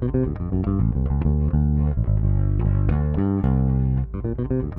と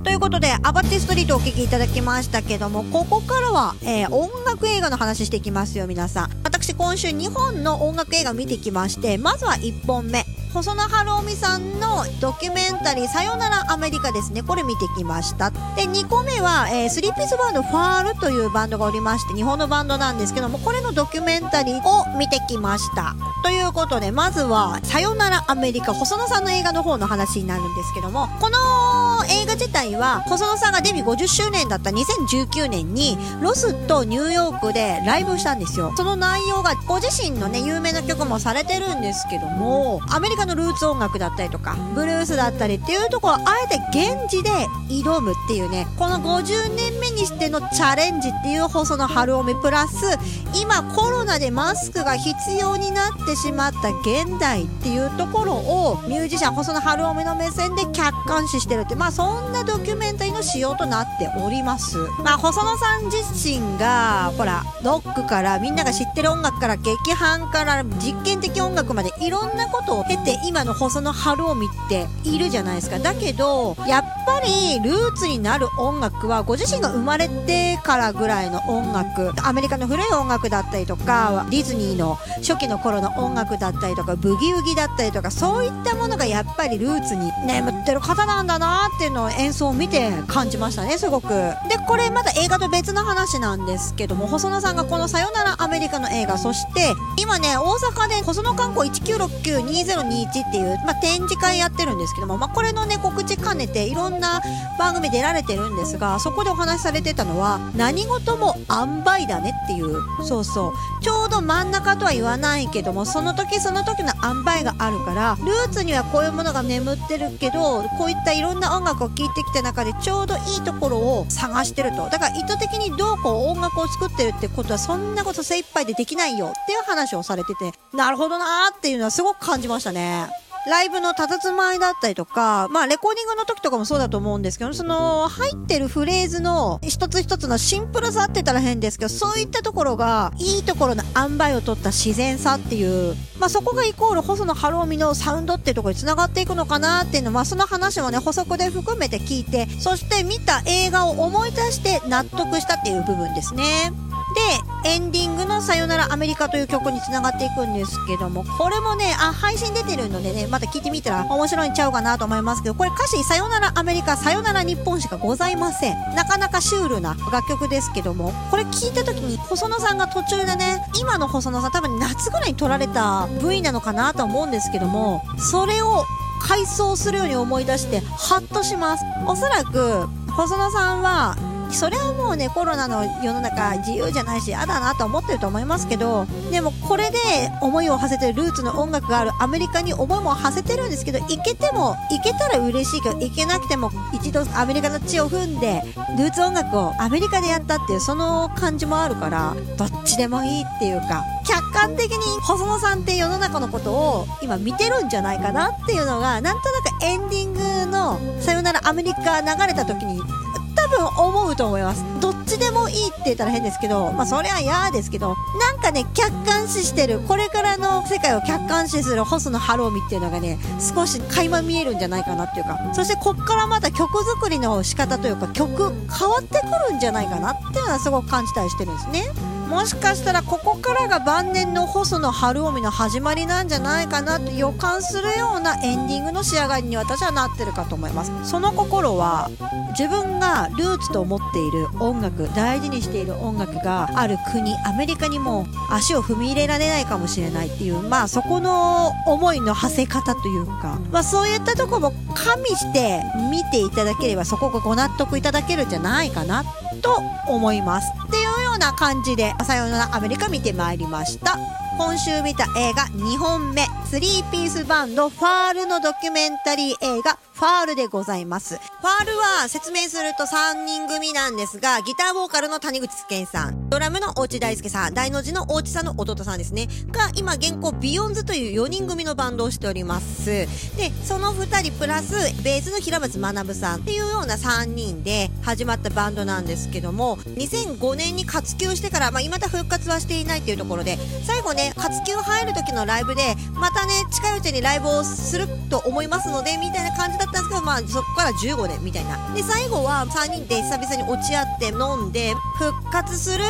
いうことで、アバティストリートをお聴きいただきましたけども、ここからは、えー、音楽映画の話していきますよ、皆さん。私、今週2本の音楽映画を見てきまして、まずは1本目。細野晴臣さんのドキュメンタリー「さよならアメリカ」ですね。これ見てきました。で2個目は、えー、スリーピースバンドファールというバンドがおりまして日本のバンドなんですけどもこれのドキュメンタリーを見てきました。ということでまずは「さよならアメリカ」細野さんの映画の方の話になるんですけどもこの映画自体は細野さんがデビュー50周年だった2019年にロスとニューヨークでライブしたんですよ。その内容がご自身のね有名な曲もされてるんですけどもアメリカのルーツ音楽だったりとかブルースだったりっていうところをあえて現地で挑むっていうねこの50年目にしてのチャレンジっていう細野晴臣プラス今コロナでマスクが必要になってしまった現代っていうところをミュージシャン細野晴臣の目線で客観視してるってまあそんなドキュメンタリーの仕様となっております。まあ細野さん自身がほらロックからみんなが知ってる音楽から劇伴から実験的音楽までいろんなことを経て今の細野晴臣っているじゃないですか。だけどやっぱりルーツになる音楽はご自身が生まれてからぐらいの音楽アメリカの古い音楽だったりとかディズニーの初期の頃の音楽だったりとかブギウギだったりとかそういったものがやっぱりルーツに眠ってる方なんだなっていうのを演奏を見て感じましたねすごく。でこれまだ映画と別の話なんですけども細野さんがこの「さよならアメリカ」の映画そして今ね大阪で細野観光19692021っていう、まあ、展示会やってるんですけども、まあ、これのね告知兼ねていろんな番組出られてるんですがそこでお話しされてたのは何事も塩梅だねっていうそうそう。ちょうど真ん中とは言わないけどもその時その時の塩梅があるからルーツにはこういうものが眠ってるけどこういったいろんな音楽を聴いてきた中でちょうどいいところを探してるとだから意図的にどうこう音楽を作ってるってことはそんなこと精一杯でできないよっていう話をされててなるほどなーっていうのはすごく感じましたね。ライブの佇まいだったりとか、まあ、レコーディングの時とかもそうだと思うんですけど、その、入ってるフレーズの一つ一つのシンプルさって言ったら変ですけど、そういったところが、いいところの塩梅を取った自然さっていう、まあ、そこがイコール細野晴臣のサウンドっていうところに繋がっていくのかなっていうのは、まあ、その話もね、補足で含めて聞いて、そして見た映画を思い出して納得したっていう部分ですね。で、エンディングのさよならアメリカという曲につながっていくんですけども、これもね、あ、配信出てるのでね、また聞いてみたら面白いんちゃうかなと思いますけど、これ歌詞さよならアメリカ、さよなら日本しかございません。なかなかシュールな楽曲ですけども、これ聞いた時に細野さんが途中でね、今の細野さん多分夏ぐらいに撮られた V なのかなと思うんですけども、それを回想するように思い出して、ハッとします。おそらく、細野さんはそれはもうねコロナの世の中自由じゃないし嫌だなと思ってると思いますけどでもこれで思いを馳せてるルーツの音楽があるアメリカに思いも馳せてるんですけど行けても行けたら嬉しいけど行けなくても一度アメリカの地を踏んでルーツ音楽をアメリカでやったっていうその感じもあるからどっちでもいいっていうか客観的に細野さんって世の中のことを今見てるんじゃないかなっていうのがなんとなくエンディングの「さよならアメリカ」流れた時に分思うと思います。どっちでもいいって言ったら変ですけど、まあそれは嫌ですけど、なんかね、客観視してる、これからの世界を客観視する細野晴臣っていうのがね、少し垣間見えるんじゃないかなっていうか、そしてこっからまた曲作りの仕方というか、曲変わってくるんじゃないかなっていうのはすごく感じたりしてるんですね。もしかしたらここからが晩年の細野晴臣の始まりなんじゃないかなと予感するようなエンディングの仕上がりに私はなってるかと思います。その心は自分がルーツと思っている音楽大事にしている音楽がある国アメリカにも足を踏み入れられないかもしれないっていうまあそこの思いの馳せ方というか、まあ、そういったとこも加味して見ていただければそこがご納得いただけるんじゃないかなと思います。っていうような感じでさようならアメリカ見てまいりました。今週見た映画2本目。3ピースバンド foul のドキュメンタリー映画 foul でございます。 foul は説明すると3人組なんですが、ギターボーカルの谷口健さん、ドラムの大内大輔さん、大の字の大内さんの弟さんですね、が今現行 beyonds という4人組のバンドをしております。で、その2人プラス、ベースの平松学さんっていうような3人で始まったバンドなんですけども、2005年に活休してから、まあ、未だ復活はしていないっていうところで、最後ね、活休入る時のライブで、またたね、近いうちにライブをすると思いますので、みたいな感じだったんですけど、まあ、そこから15年みたいな。で、最後は3人で久々に落ち合って飲んで、復活する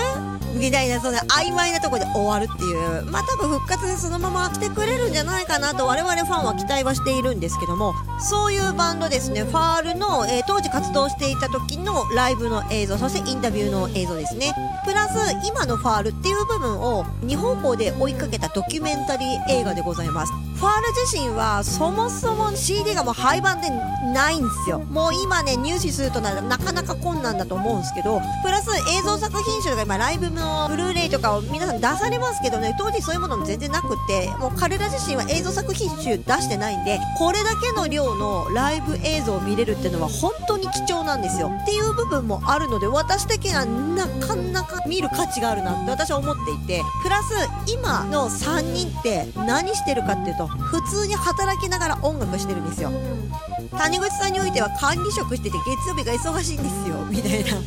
みたいな、その曖昧なとこで終わるっていう、まあ多分復活でそのまま来てくれるんじゃないかなと我々ファンは期待はしているんですけども、そういうバンドですね、ファールの、えー、当時活動していた時のライブの映像、そしてインタビューの映像ですね。プラス、今のファールっていう部分を2方向で追いかけたドキュメンタリー映画でございます。ファール自身はそもそも CD がもう廃盤でないんですよ。もう今ね、入手するとななかなか困難だと思うんですけど、プラス映像作品集が今ライブのブルーレイとかを皆さん出されますけどね、当時そういうものも全然なくて、もう彼ら自身は映像作品集出してないんで、これだけの量のライブ映像を見れるっていうのは本当に貴重なんですよ。っていう部分もあるので、私的にはなかなか見る価値があるなって私は思っていて、プラス今の3人って何してるかっていうと、普通に働きながら音楽してるんですよ。谷口さんにおいては管理職してて月曜日が忙しいんですよ。みたいな。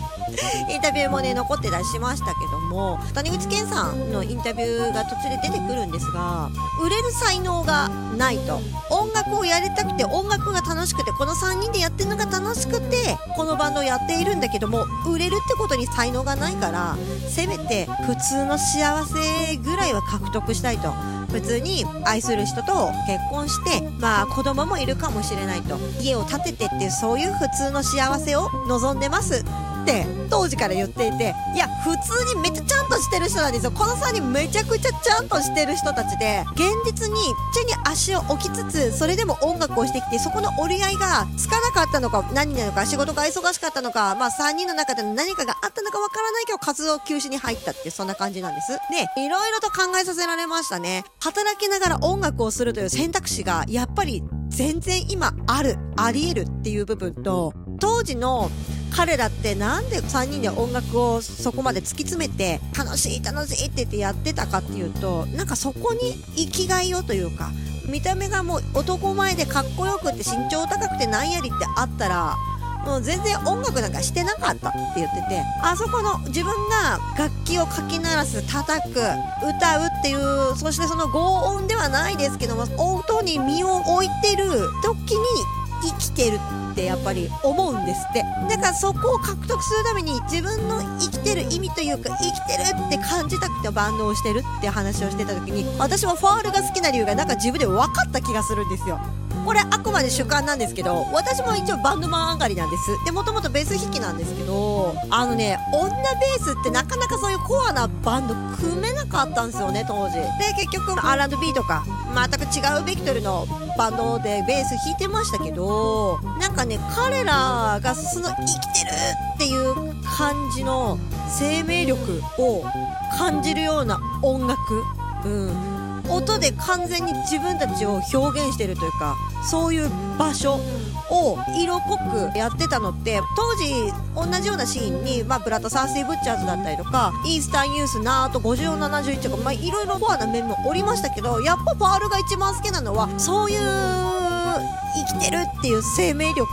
インタビューもね残ってたりしましたけども。谷口健さんのインタビューが途中で出てくるんですが売れる才能がないと。音楽をやりたくて音楽が楽しくてこの3人でやってるのが楽しくてこのバンドをやっているんだけども売れるってことに才能がないからせめて普通の幸せぐらいは獲得したいと。普通に愛する人と結婚してまあ子供もいるかもしれないと。家を建ててっていうそういう普通の幸せを望んでます。って当時から言っていていや普通にめっちゃちゃんとしてる人なんですよ。この3人めちゃくちゃちゃんとしてる人たちで現実に地に足を置きつつそれでも音楽をしてきてそこの折り合いがつかなかったのか何なのか仕事が忙しかったのかまあ3人の中での何かがあったのかわからないけど活動休止に入ったってそんな感じなんです。でいろいろと考えさせられましたね。働きながら音楽をするという選択肢がやっぱり全然今あるあり得るっていう部分と当時の彼らってなんで3人で音楽をそこまで突き詰めて楽しい楽しいって言ってやってたかっていうとなんかそこに生きがいをというか見た目がもう男前でかっこよくって身長高くてなんやりってあったらもう全然音楽なんかしてなかったって言っててあそこの自分が楽器をかき鳴らす叩く歌うっていうそしてその轟音ではないですけども音に身を置いてる時に生きてるってやっぱり思うんですって。だからそこを獲得するために自分の生きてる意味というか生きてるって感じたくてバンドをしてるって話をしてた時に私もファールが好きな理由がなんか自分で分かった気がするんですよ。これあくまで主観なんですけど私も一応バンドマン上がりなんです。でもともとベース弾きなんですけどあのね女ベースってなかなかそういうコアなバンド組めなかったんですよね当時。で結局 R&B とか全く違うベクトルのバンドでベース弾いてましたけどなんかね彼らがその生きてるっていう感じの生命力を感じるような音楽。うん。音で完全に自分たちを表現してるというかそういう場所を色濃くやってたのって当時同じようなシーンに、まあ、ブラッド・サーシー・ブッチャーズだったりとかイースターニュースナート5471とか、まあ、いろいろコアな面もおりましたけどやっぱパールが一番好きなのはそういう生きてるっていう生命力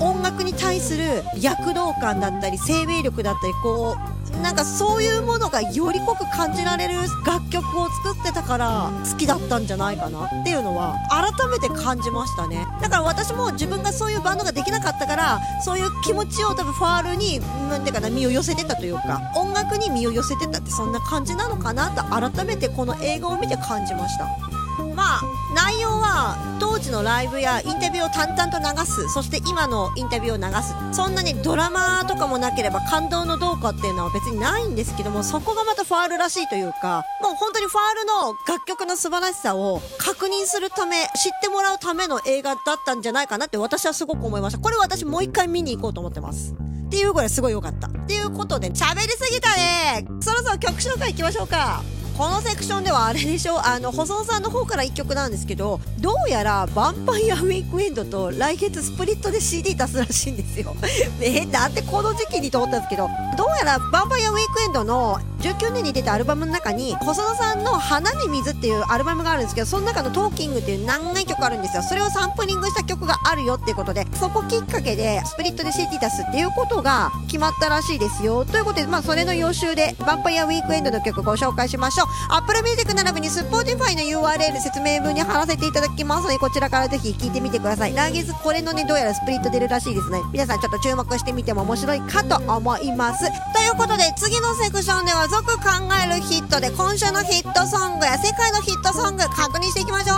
音楽に対する躍動感だったり生命力だったりこうなんかそういうものがより濃く感じられる楽曲を作ってたから好きだったんじゃないかなっていうのは改めて感じましたね。だから私も自分がそういうバンドができなかったからそういう気持ちを多分ファールに何ていうかな身を寄せてたというか音楽に身を寄せてたってそんな感じなのかなと改めてこの映画を見て感じました。まあ内容は当時のライブやインタビューを淡々と流すそして今のインタビューを流す。そんなにドラマとかもなければ感動のどうかっていうのは別にないんですけどもそこがまたファールらしいというかもう本当にファールの楽曲の素晴らしさを確認するため知ってもらうための映画だったんじゃないかなって私はすごく思いました。これ私もう一回見に行こうと思ってます。っていうぐらいすごい良かった。っていうことで喋りすぎたね。そろそろ曲紹介いきましょうか。このセクションではあれでしょ？あの細野さんの方から1曲なんですけどどうやらヴァンパイアウィークエンドと来月スプリットで CD 出すらしいんですよ。えだってこの時期に通ったんですけどどうやらヴァンパイアウィークエンドの19年に出たアルバムの中に細野さんの「花に水」っていうアルバムがあるんですけどその中の「トーキング」っていう長い曲あるんですよ。それをサンプリングした曲があるよっていうことでそこきっかけでスプリットで CD 出すっていうことが決まったらしいですよ。ということでまあそれの予習でヴァンパイアウィークエンドの曲ご紹介しましょう。Apple Music 並びに Spotify の URL 説明文に貼らせていただきますのでこちらからぜひ聴いてみてください。来月これのねどうやらスプリット出るらしいですね皆さんちょっと注目してみても面白いかと思います。ということで次のセクションでは続考えるヒットで今週のヒットソングや世界のヒットソング確認していきましょう。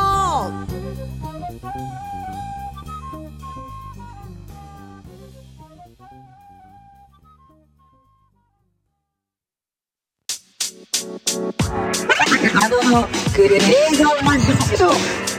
あのグレーゾーマジック。